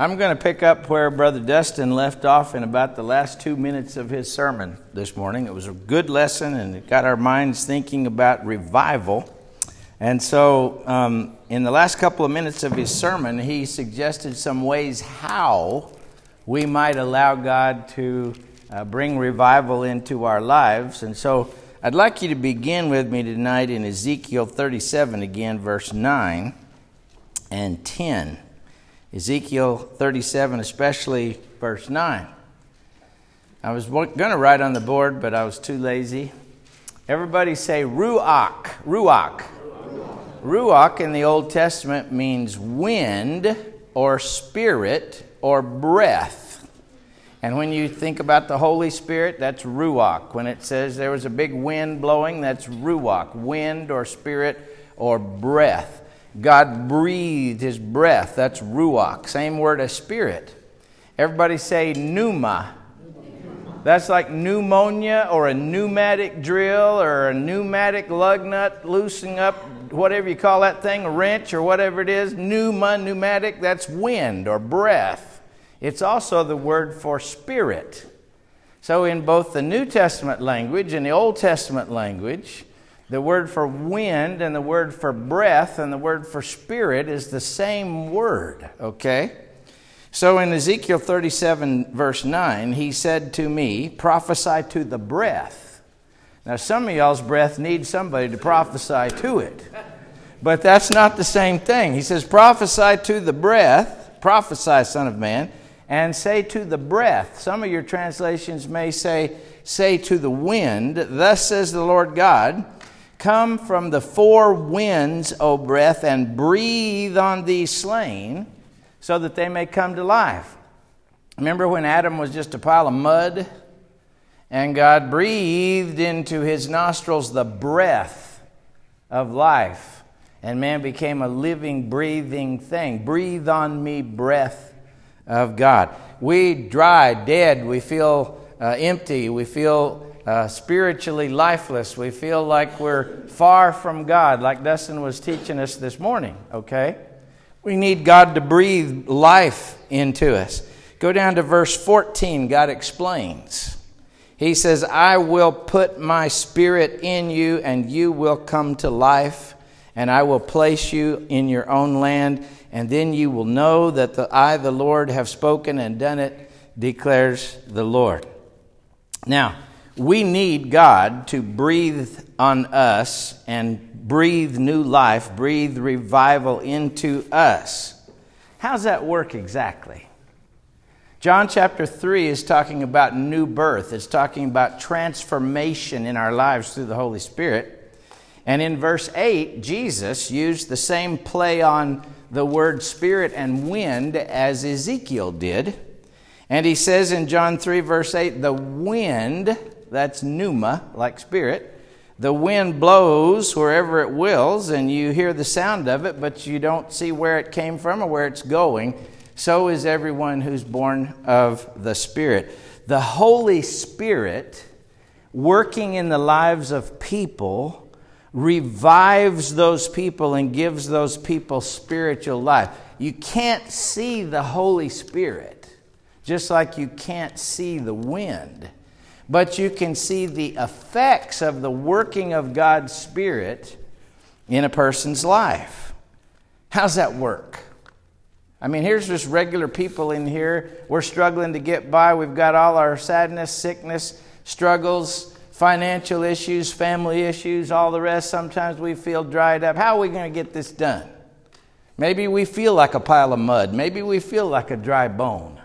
I'm going to pick up where Brother Dustin left off in about the last two minutes of his sermon this morning. It was a good lesson and it got our minds thinking about revival. And so, um, in the last couple of minutes of his sermon, he suggested some ways how we might allow God to uh, bring revival into our lives. And so, I'd like you to begin with me tonight in Ezekiel 37 again, verse 9 and 10. Ezekiel 37, especially verse 9. I was going to write on the board, but I was too lazy. Everybody say Ruach. Ruach. Ruach in the Old Testament means wind or spirit or breath. And when you think about the Holy Spirit, that's Ruach. When it says there was a big wind blowing, that's Ruach, wind or spirit or breath. God breathed his breath. That's ruach. Same word as spirit. Everybody say pneuma. That's like pneumonia or a pneumatic drill or a pneumatic lug nut loosening up, whatever you call that thing, a wrench or whatever it is. Pneuma, pneumatic, that's wind or breath. It's also the word for spirit. So, in both the New Testament language and the Old Testament language, the word for wind and the word for breath and the word for spirit is the same word, okay? So in Ezekiel 37, verse 9, he said to me, Prophesy to the breath. Now, some of y'all's breath needs somebody to prophesy to it. But that's not the same thing. He says, Prophesy to the breath, prophesy, Son of Man, and say to the breath. Some of your translations may say, Say to the wind, Thus says the Lord God. Come from the four winds, O breath, and breathe on these slain, so that they may come to life. Remember when Adam was just a pile of mud? And God breathed into his nostrils the breath of life, and man became a living, breathing thing. Breathe on me, breath of God. We dry, dead, we feel uh, empty, we feel uh, spiritually lifeless. We feel like we're far from God, like Dustin was teaching us this morning, okay? We need God to breathe life into us. Go down to verse 14, God explains. He says, I will put my spirit in you, and you will come to life, and I will place you in your own land, and then you will know that the, I, the Lord, have spoken and done it, declares the Lord. Now, we need God to breathe on us and breathe new life, breathe revival into us. How's that work exactly? John chapter 3 is talking about new birth. It's talking about transformation in our lives through the Holy Spirit. And in verse 8, Jesus used the same play on the word spirit and wind as Ezekiel did. And he says in John 3, verse 8, the wind that's pneuma, like spirit. The wind blows wherever it wills, and you hear the sound of it, but you don't see where it came from or where it's going. So is everyone who's born of the Spirit. The Holy Spirit, working in the lives of people, revives those people and gives those people spiritual life. You can't see the Holy Spirit, just like you can't see the wind but you can see the effects of the working of God's Spirit in a person's life. How's that work? I mean, here's just regular people in here. We're struggling to get by. We've got all our sadness, sickness, struggles, financial issues, family issues, all the rest. Sometimes we feel dried up. How are we going to get this done? Maybe we feel like a pile of mud. Maybe we feel like a dry bone.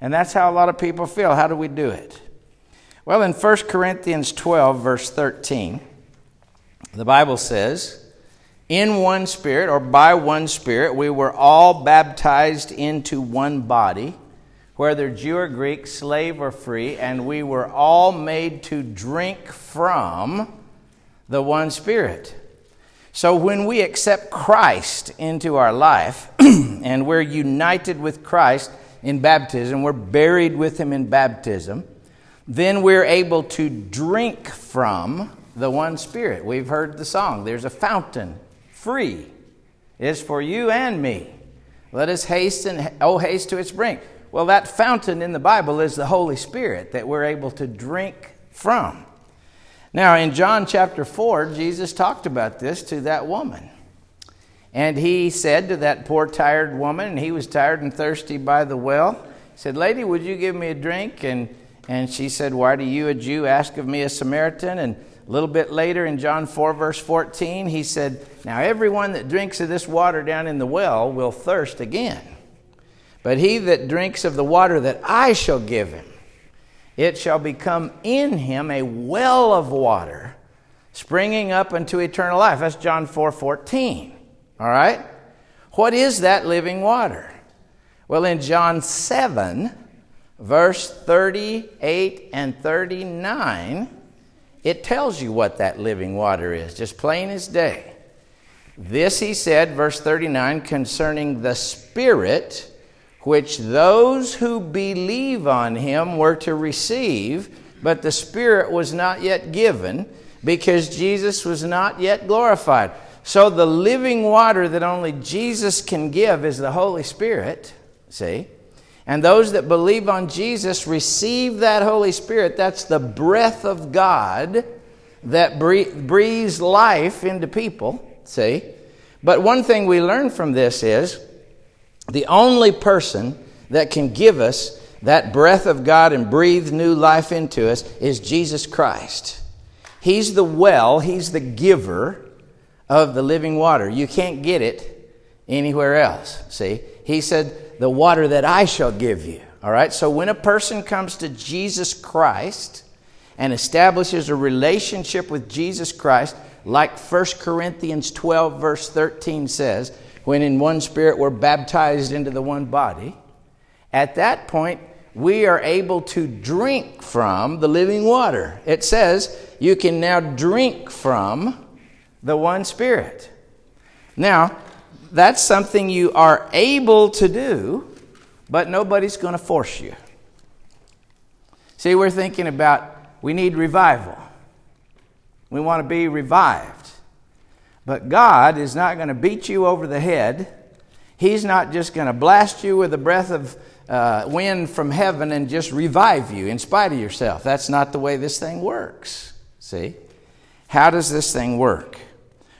And that's how a lot of people feel. How do we do it? Well, in 1 Corinthians 12, verse 13, the Bible says, In one Spirit, or by one Spirit, we were all baptized into one body, whether Jew or Greek, slave or free, and we were all made to drink from the one Spirit. So when we accept Christ into our life, and we're united with Christ in baptism, we're buried with Him in baptism then we're able to drink from the one Spirit. We've heard the song, there's a fountain free. It's for you and me. Let us hasten, oh, haste to its brink. Well, that fountain in the Bible is the Holy Spirit that we're able to drink from. Now, in John chapter 4, Jesus talked about this to that woman. And he said to that poor, tired woman, and he was tired and thirsty by the well, said, Lady, would you give me a drink? And, and she said, Why do you, a Jew, ask of me, a Samaritan? And a little bit later in John 4, verse 14, he said, Now everyone that drinks of this water down in the well will thirst again. But he that drinks of the water that I shall give him, it shall become in him a well of water springing up unto eternal life. That's John 4 14. All right? What is that living water? Well, in John 7, verse 38 and 39, it tells you what that living water is, just plain as day. This he said, verse 39, concerning the Spirit, which those who believe on him were to receive, but the Spirit was not yet given because Jesus was not yet glorified. So the living water that only Jesus can give is the Holy Spirit, see? And those that believe on Jesus receive that Holy Spirit. That's the breath of God that breathes life into people, see? But one thing we learn from this is the only person that can give us that breath of God and breathe new life into us is Jesus Christ. He's the well, He's the giver of the living water. You can't get it anywhere else. See? He said, The water that I shall give you. All right? So when a person comes to Jesus Christ and establishes a relationship with Jesus Christ, like 1 Corinthians 12, verse 13 says, when in one spirit we're baptized into the one body, at that point, we are able to drink from the living water. It says you can now drink from the one Spirit. Now, that's something you are able to do, but nobody's going to force you. See, we're thinking about we need revival. We want to be revived. But God is not going to beat you over the head. He's not just going to blast you with a breath of uh, wind from heaven and just revive you in spite of yourself. That's not the way this thing works. See? How does this thing work?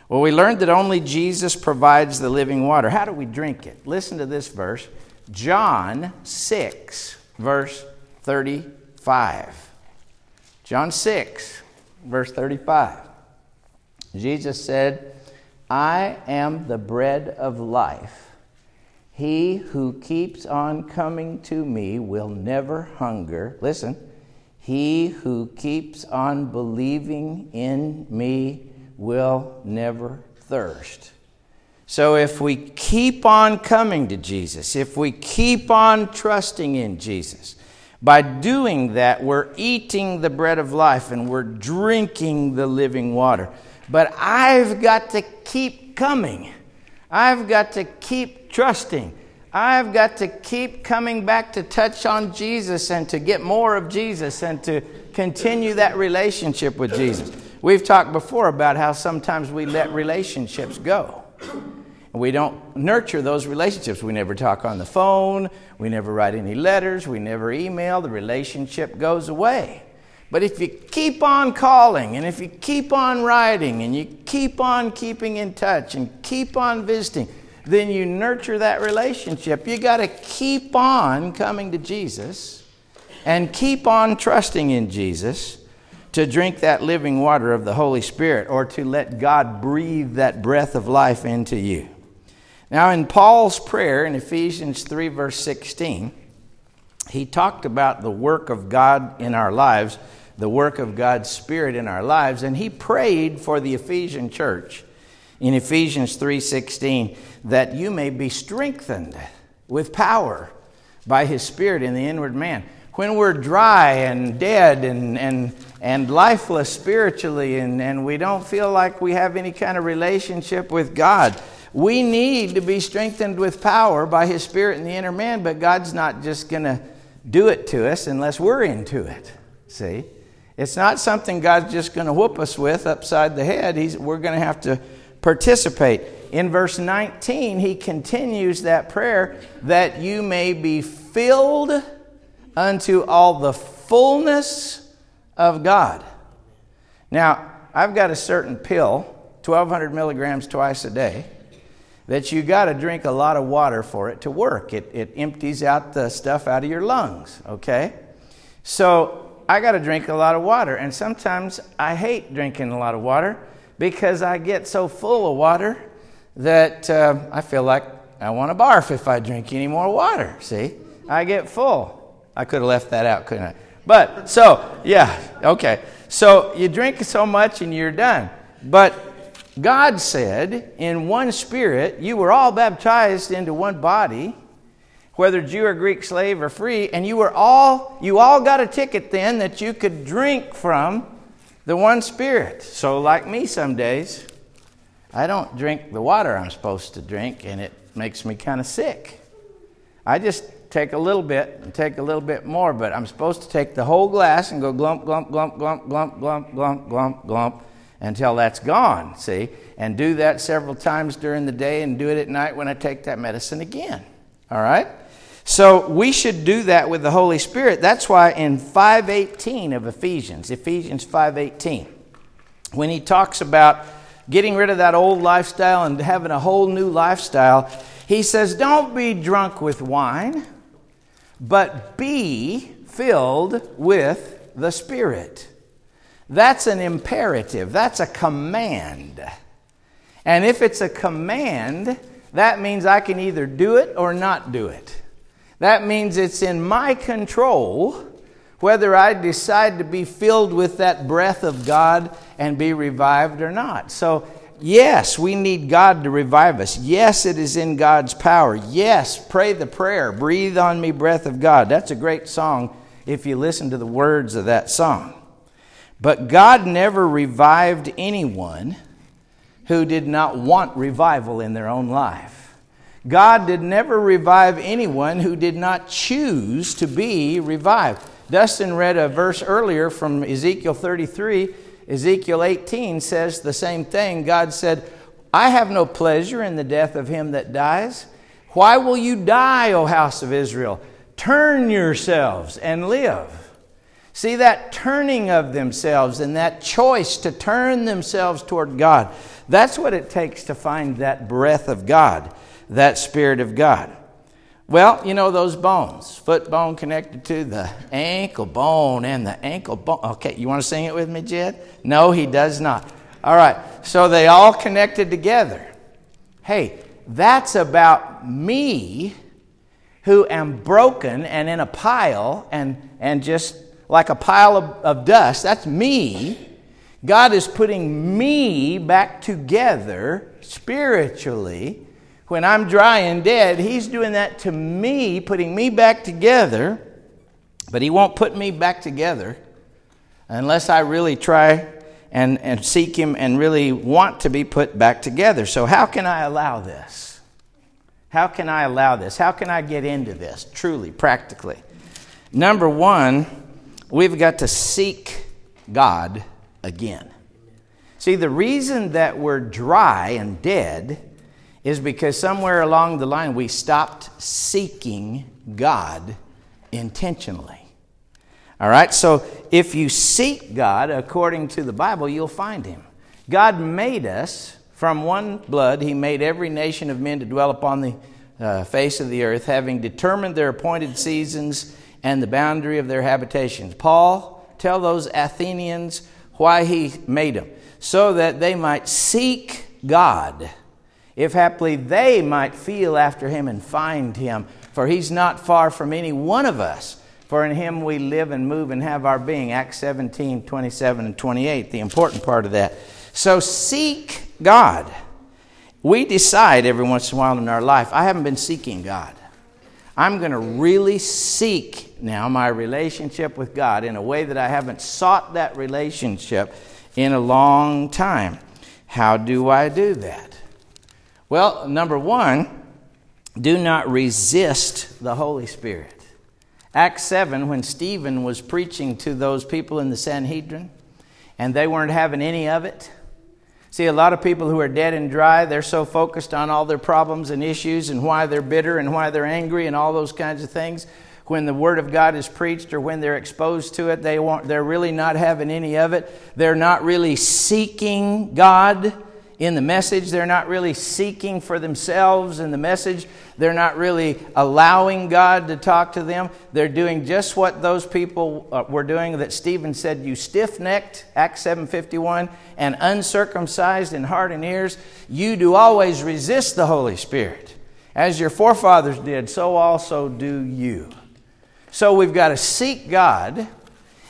Well, we learned that only Jesus provides the living water. How do we drink it? Listen to this verse John 6, verse 35. John 6, verse 35. Jesus said, I am the bread of life. He who keeps on coming to me will never hunger. Listen, he who keeps on believing in me will never thirst. So if we keep on coming to Jesus, if we keep on trusting in Jesus, by doing that, we're eating the bread of life and we're drinking the living water. But I've got to keep coming. I've got to keep trusting. I've got to keep coming back to touch on Jesus and to get more of Jesus and to continue that relationship with Jesus. We've talked before about how sometimes we let relationships go. We don't nurture those relationships. We never talk on the phone. We never write any letters. We never email. The relationship goes away. But if you keep on calling and if you keep on writing and you keep on keeping in touch and keep on visiting, then you nurture that relationship. You got to keep on coming to Jesus and keep on trusting in Jesus to drink that living water of the Holy Spirit or to let God breathe that breath of life into you. Now, in Paul's prayer in Ephesians 3, verse 16, he talked about the work of God in our lives, the work of God's Spirit in our lives, and he prayed for the Ephesian church in Ephesians 3:16 that you may be strengthened with power by his spirit in the inward man when we're dry and dead and, and, and lifeless spiritually and, and we don't feel like we have any kind of relationship with God, we need to be strengthened with power by His Spirit in the inner man, but God's not just going to do it to us unless we're into it. See? It's not something God's just going to whoop us with upside the head. He's, we're going to have to participate. in verse 19, he continues that prayer that you may be filled unto all the fullness of God. Now, I've got a certain pill, 1200 milligrams twice a day, that you got to drink a lot of water for it to work. It, it empties out the stuff out of your lungs, okay? So I got to drink a lot of water. And sometimes I hate drinking a lot of water because I get so full of water that uh, I feel like I want to barf if I drink any more water. See? I get full. I could have left that out, couldn't I? But so, yeah, okay. So you drink so much and you're done. But God said, in one spirit, you were all baptized into one body, whether Jew or Greek, slave or free, and you were all, you all got a ticket then that you could drink from the one spirit. So, like me some days, I don't drink the water I'm supposed to drink, and it makes me kind of sick. I just take a little bit and take a little bit more, but I'm supposed to take the whole glass and go glump, glump, glump, glump, glump, glump, glump, glump, glump until that's gone, see? And do that several times during the day and do it at night when I take that medicine again. All right? So we should do that with the Holy Spirit. That's why in 518 of Ephesians, Ephesians 518, when he talks about getting rid of that old lifestyle and having a whole new lifestyle, he says, Don't be drunk with wine, but be filled with the Spirit. That's an imperative, that's a command. And if it's a command, that means I can either do it or not do it. That means it's in my control whether I decide to be filled with that breath of God and be revived or not. So, yes, we need God to revive us. Yes, it is in God's power. Yes, pray the prayer, breathe on me, breath of God. That's a great song if you listen to the words of that song. But God never revived anyone who did not want revival in their own life. God did never revive anyone who did not choose to be revived. Dustin read a verse earlier from Ezekiel 33. Ezekiel 18 says the same thing. God said, I have no pleasure in the death of him that dies. Why will you die, O house of Israel? Turn yourselves and live. See that turning of themselves and that choice to turn themselves toward God. That's what it takes to find that breath of God, that Spirit of God. Well, you know those bones, foot bone connected to the ankle bone and the ankle bone. Okay, you want to sing it with me, Jed? No, he does not. All right, so they all connected together. Hey, that's about me who am broken and in a pile and, and just like a pile of, of dust. That's me. God is putting me back together spiritually when I'm dry and dead, He's doing that to me, putting me back together, but He won't put me back together unless I really try and, and seek Him and really want to be put back together. So, how can I allow this? How can I allow this? How can I get into this truly, practically? Number one, we've got to seek God again. See, the reason that we're dry and dead is because somewhere along the line we stopped seeking God intentionally. All right, so if you seek God according to the Bible, you'll find Him. God made us from one blood, He made every nation of men to dwell upon the uh, face of the earth, having determined their appointed seasons and the boundary of their habitations. Paul, tell those Athenians why he made them, so that they might seek God if haply they might feel after him and find him. For he's not far from any one of us. For in him we live and move and have our being. Acts 17, 27 and 28, the important part of that. So seek God. We decide every once in a while in our life, I haven't been seeking God. I'm going to really seek now my relationship with God in a way that I haven't sought that relationship in a long time. How do I do that? Well, number one, do not resist the Holy Spirit. Acts 7, when Stephen was preaching to those people in the Sanhedrin, and they weren't having any of it. See, a lot of people who are dead and dry, they're so focused on all their problems and issues and why they're bitter and why they're angry and all those kinds of things. When the Word of God is preached or when they're exposed to it, they want, they're really not having any of it. They're not really seeking God in the message. They're not really seeking for themselves in the message. They're not really allowing God to talk to them. They're doing just what those people uh, were doing that Stephen said, you stiff-necked, Acts 7.51, and uncircumcised in heart and ears, you do always resist the Holy Spirit. As your forefathers did, so also do you. So we've got to seek God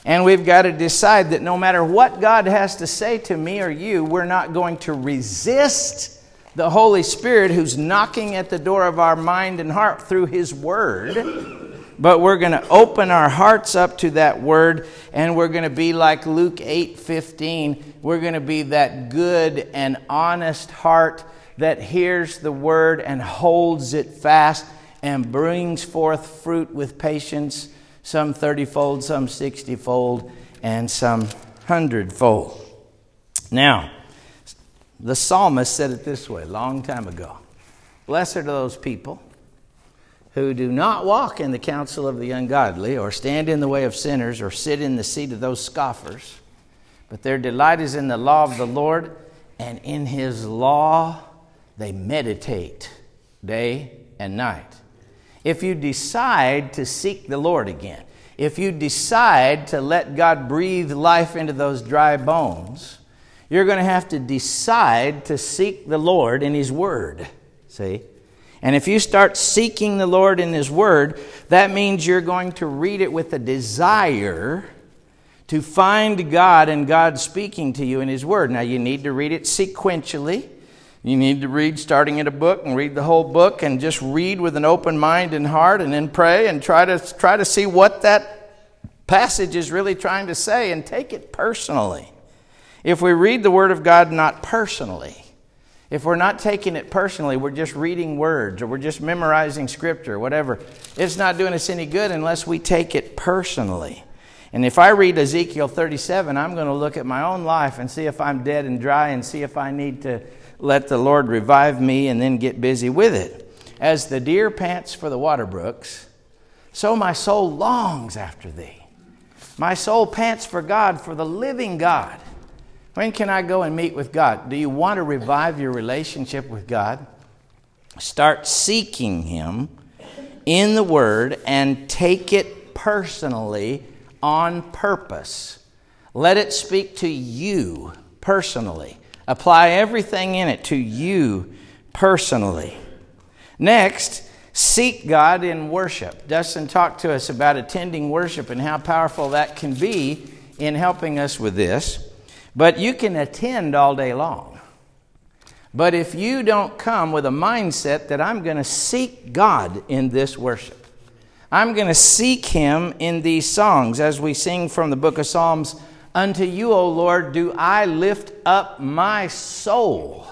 and we've got to decide that no matter what God has to say to me or you, we're not going to resist the Holy Spirit who's knocking at the door of our mind and heart through His Word. But we're going to open our hearts up to that word, and we're going to be like Luke 8 15. We're going to be that good and honest heart that hears the word and holds it fast and brings forth fruit with patience some 30 fold, some 60 fold, and some 100 fold. Now, the psalmist said it this way a long time ago Blessed are those people who do not walk in the counsel of the ungodly, or stand in the way of sinners, or sit in the seat of those scoffers, but their delight is in the law of the Lord, and in his law they meditate day and night if you decide to seek the Lord again, if you decide to let God breathe life into those dry bones, you're going to have to decide to seek the Lord in His Word. See? And if you start seeking the Lord in His Word, that means you're going to read it with a desire to find God and God speaking to you in His Word. Now, you need to read it sequentially. You need to read starting in a book and read the whole book and just read with an open mind and heart and then pray and try to try to see what that passage is really trying to say and take it personally. If we read the word of God not personally, if we're not taking it personally, we're just reading words or we're just memorizing scripture, whatever. It's not doing us any good unless we take it personally. And if I read Ezekiel 37, I'm going to look at my own life and see if I'm dead and dry and see if I need to let the Lord revive me and then get busy with it. As the deer pants for the water brooks, so my soul longs after thee. My soul pants for God, for the living God. When can I go and meet with God? Do you want to revive your relationship with God? Start seeking Him in the Word and take it personally on purpose. Let it speak to you personally. Apply everything in it to you personally. Next, seek God in worship. Dustin talked to us about attending worship and how powerful that can be in helping us with this. But you can attend all day long. But if you don't come with a mindset that I'm going to seek God in this worship, I'm going to seek Him in these songs as we sing from the book of Psalms Unto you, O Lord, do I lift up my soul.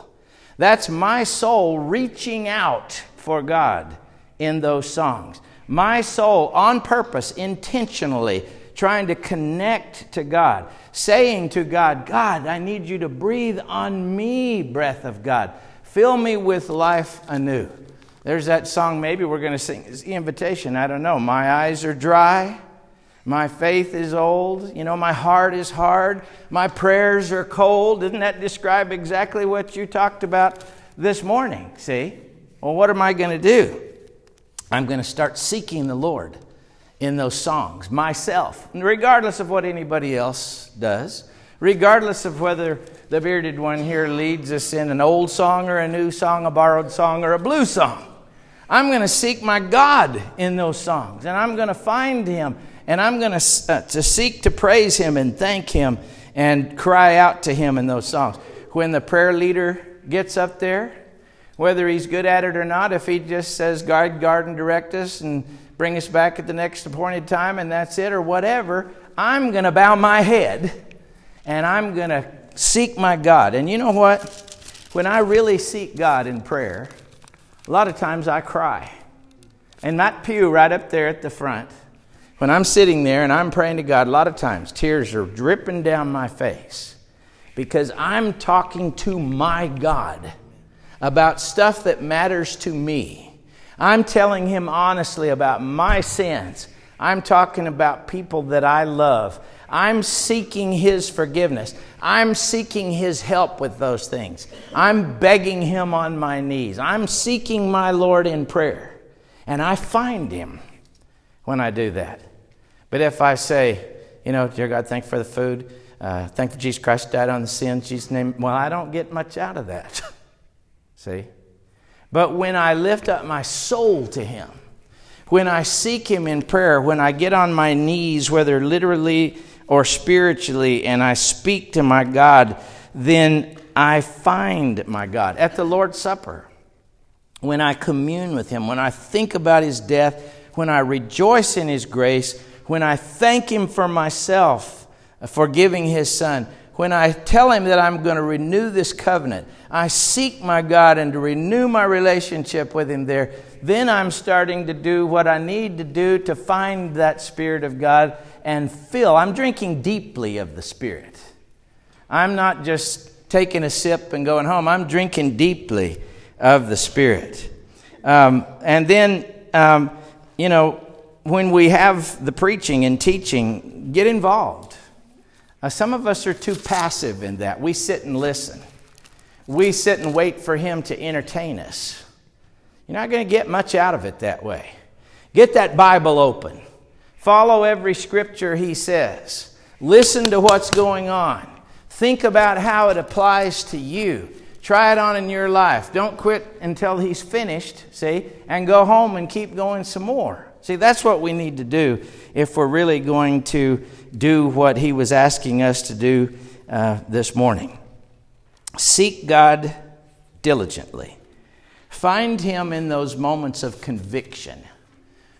That's my soul reaching out for God in those songs. My soul, on purpose, intentionally, trying to connect to God, saying to God, God, I need you to breathe on me, breath of God. Fill me with life anew. There's that song, maybe we're going to sing. It's the invitation. I don't know. My eyes are dry. My faith is old. You know, my heart is hard. My prayers are cold. Didn't that describe exactly what you talked about this morning? See? Well, what am I going to do? I'm going to start seeking the Lord in those songs myself, regardless of what anybody else does, regardless of whether the bearded one here leads us in an old song or a new song, a borrowed song or a blue song. I'm going to seek my God in those songs, and I'm going to find Him and I'm going to, uh, to seek to praise Him and thank Him and cry out to Him in those songs. When the prayer leader gets up there, whether he's good at it or not, if he just says, guard, guard, and direct us and bring us back at the next appointed time and that's it, or whatever, I'm going to bow my head and I'm going to seek my God. And you know what? When I really seek God in prayer, a lot of times I cry. And that pew right up there at the front, when I'm sitting there and I'm praying to God, a lot of times tears are dripping down my face. because I'm talking to my God about stuff that matters to me. I'm telling him honestly about my sins. I'm talking about people that I love. I'm seeking his forgiveness. I'm seeking his help with those things. I'm begging him on my knees. I'm seeking my Lord in prayer. And I find him when I do that. But if I say, you know, dear God, thank you for the food, uh, thank you Jesus Christ died on the sin, Jesus' name, well, I don't get much out of that. See? But when I lift up my soul to Him, when I seek Him in prayer, when I get on my knees, whether literally or spiritually, and I speak to my God, then I find my God. At the Lord's Supper, when I commune with Him, when I think about His death, when I rejoice in His grace, when I thank Him for myself, for giving His Son, when I tell Him that I'm going to renew this covenant, I seek my God and to renew my relationship with Him there, then I'm starting to do what I need to do to find that Spirit of God and fill. I'm drinking deeply of the Spirit. I'm not just taking a sip and going home, I'm drinking deeply of the Spirit. Um, and then, um, you know, when we have the preaching and teaching, get involved. Uh, some of us are too passive in that. We sit and listen. We sit and wait for Him to entertain us. You're not going to get much out of it that way. Get that Bible open. Follow every scripture He says. Listen to what's going on. Think about how it applies to you. Try it on in your life. Don't quit until He's finished, see, and go home and keep going some more. See, that's what we need to do if we're really going to do what he was asking us to do uh, this morning. Seek God diligently. Find him in those moments of conviction.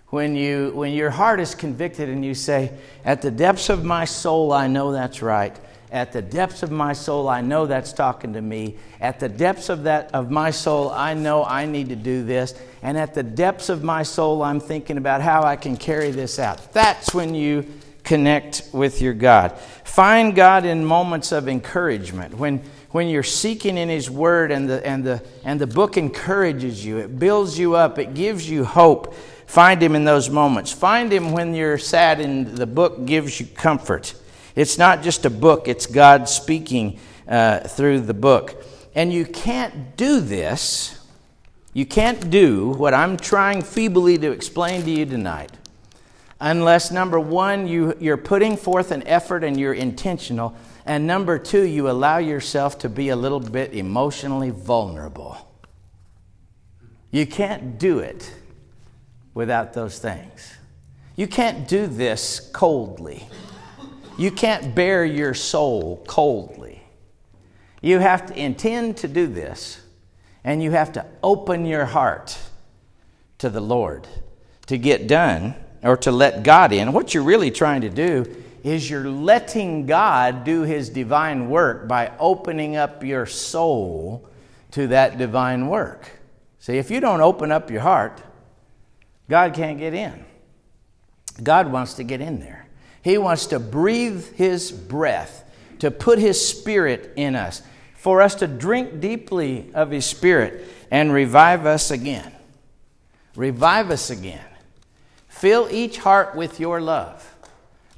When, you, when your heart is convicted and you say, At the depths of my soul, I know that's right. At the depths of my soul, I know that's talking to me. At the depths of that of my soul, I know I need to do this. And at the depths of my soul, I'm thinking about how I can carry this out. That's when you connect with your God. Find God in moments of encouragement. When when you're seeking in His Word and the, and, the, and the book encourages you, it builds you up, it gives you hope. Find Him in those moments. Find Him when you're sad and the book gives you comfort. It's not just a book, it's God speaking uh, through the book. And you can't do this, you can't do what I'm trying feebly to explain to you tonight unless, number one, you, you're putting forth an effort and you're intentional, and number two, you allow yourself to be a little bit emotionally vulnerable. You can't do it without those things. You can't do this coldly. You can't bare your soul coldly. You have to intend to do this, and you have to open your heart to the Lord to get done or to let God in. What you're really trying to do is you're letting God do His divine work by opening up your soul to that divine work. See, if you don't open up your heart, God can't get in. God wants to get in there. He wants to breathe His breath, to put His Spirit in us, for us to drink deeply of His Spirit and revive us again. Revive us again. Fill each heart with your love.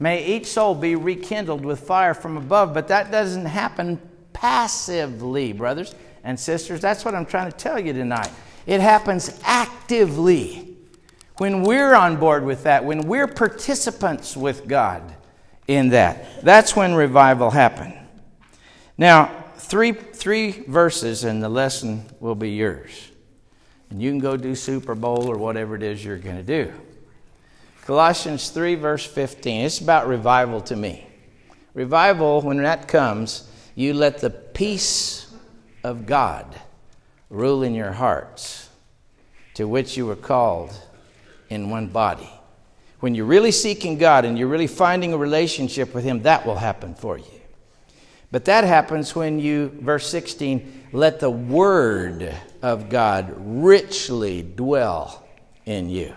May each soul be rekindled with fire from above, but that doesn't happen passively, brothers and sisters. That's what I'm trying to tell you tonight. It happens actively. When we're on board with that, when we're participants with God in that, that's when revival happened. Now, three, three verses and the lesson will be yours. And you can go do Super Bowl or whatever it is you're going to do. Colossians 3, verse 15. It's about revival to me. Revival, when that comes, you let the peace of God rule in your hearts, to which you were called in one body. When you're really seeking God and you're really finding a relationship with Him, that will happen for you. But that happens when you, verse 16, let the Word of God richly dwell in you.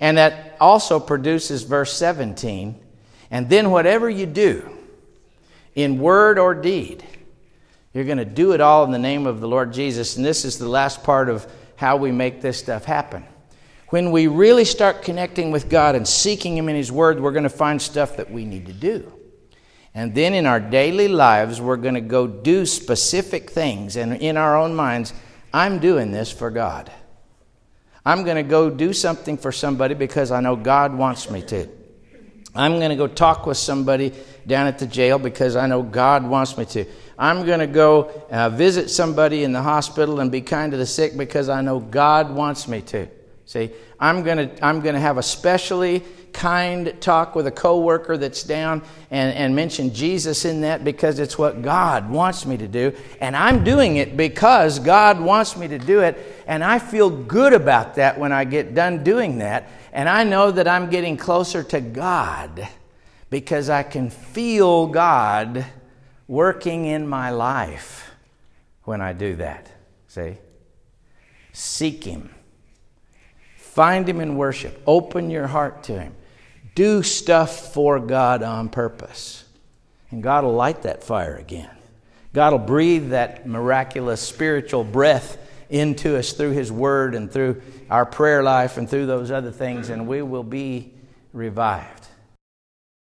And that also produces verse 17. And then whatever you do, in word or deed. You're going to do it all in the name of the Lord Jesus. And this is the last part of how we make this stuff happen. When we really start connecting with God and seeking Him in His Word, we're going to find stuff that we need to do. And then in our daily lives, we're going to go do specific things. And in our own minds, I'm doing this for God. I'm going to go do something for somebody because I know God wants me to. I'm going to go talk with somebody down at the jail because I know God wants me to. I'm going to go uh, visit somebody in the hospital and be kind to the sick because I know God wants me to. See, I'm going to I'm going to have a specially kind talk with a coworker that's down and, and mention Jesus in that because it's what God wants me to do. And I'm doing it because God wants me to do it. And I feel good about that when I get done doing that. And I know that I'm getting closer to God because I can feel God working in my life when I do that. See? Seek Him. Find Him in worship. Open your heart to Him. Do stuff for God on purpose. And God will light that fire again. God will breathe that miraculous spiritual breath into us through His Word and through our prayer life and through those other things, and we will be revived.